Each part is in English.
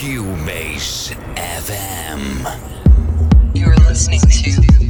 Cubase FM. You're listening to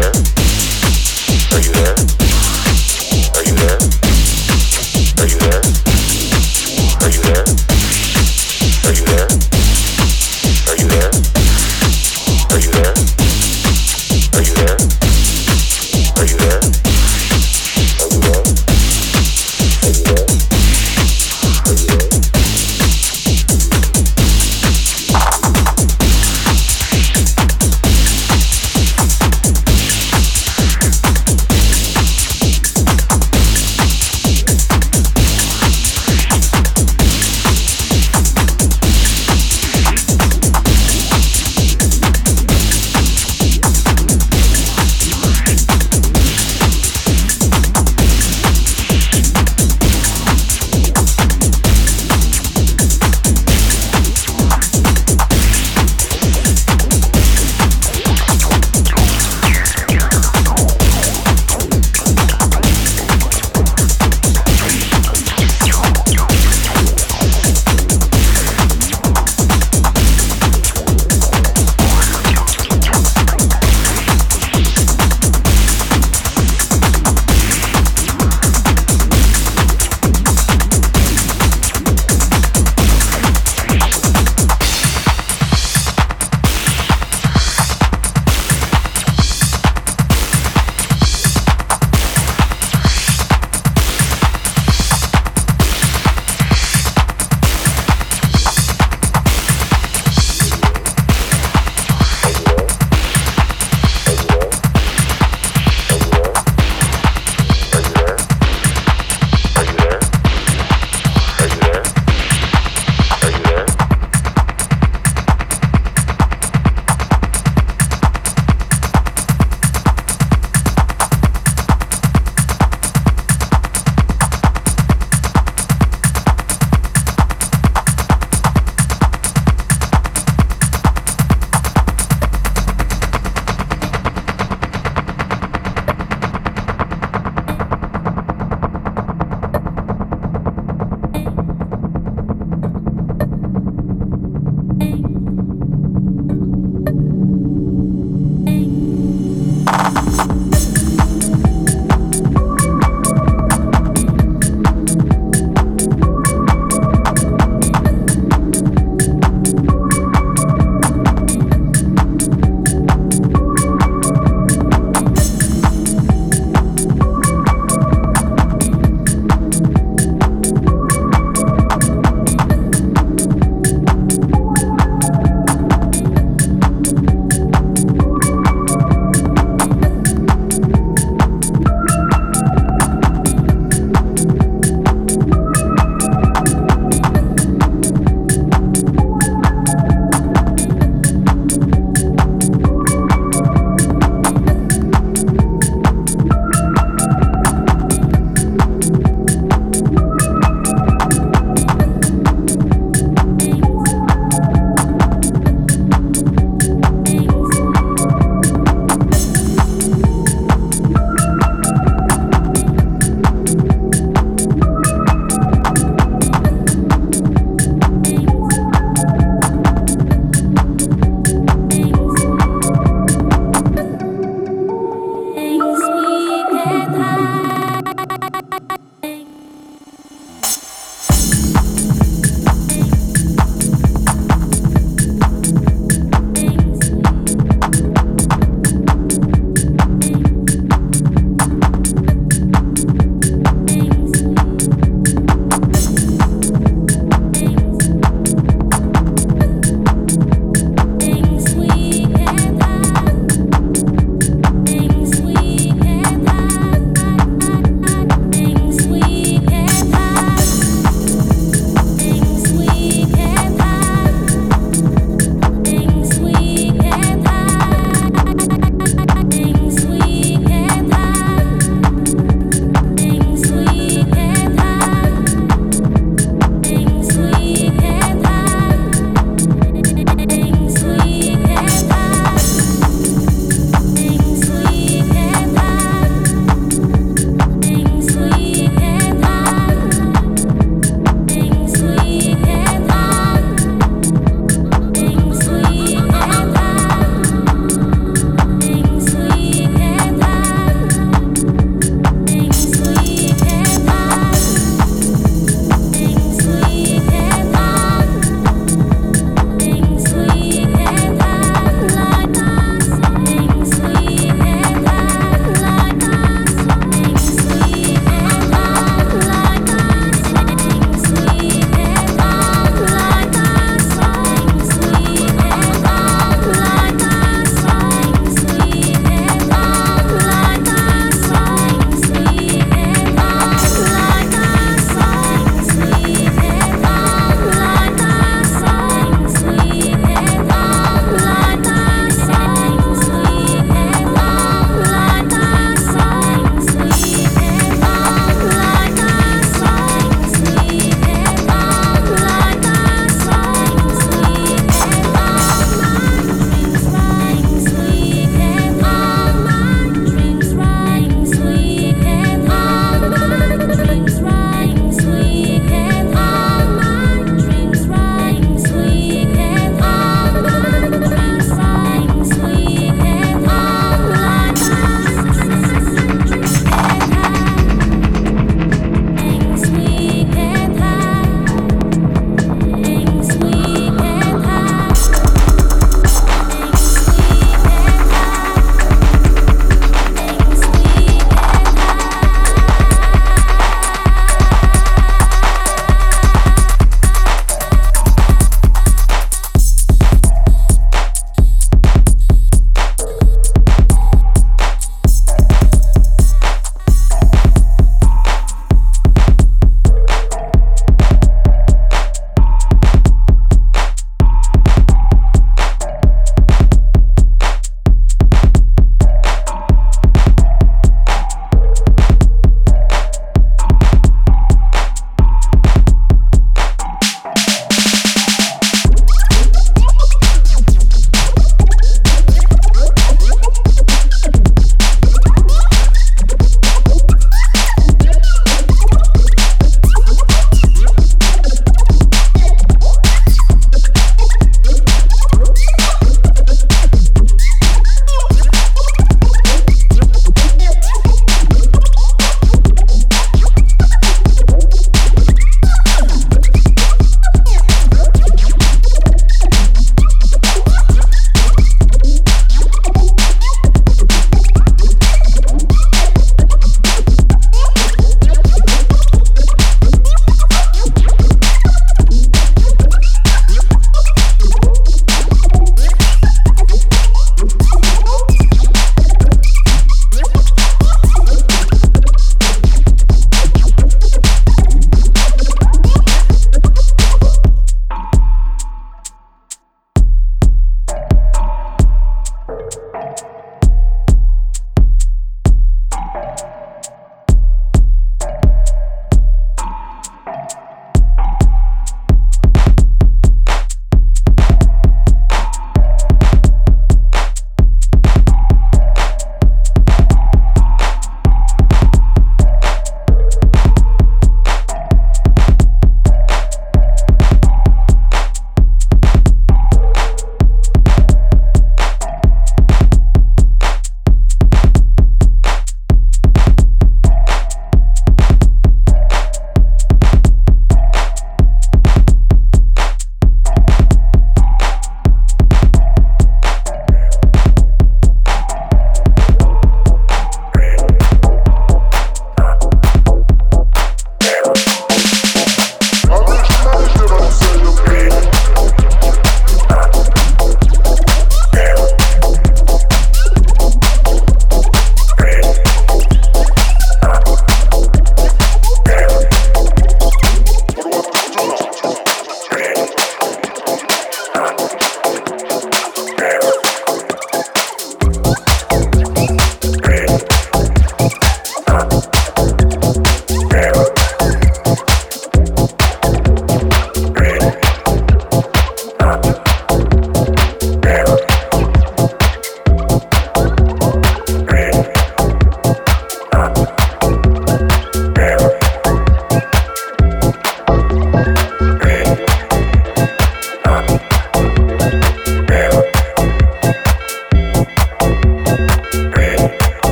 there.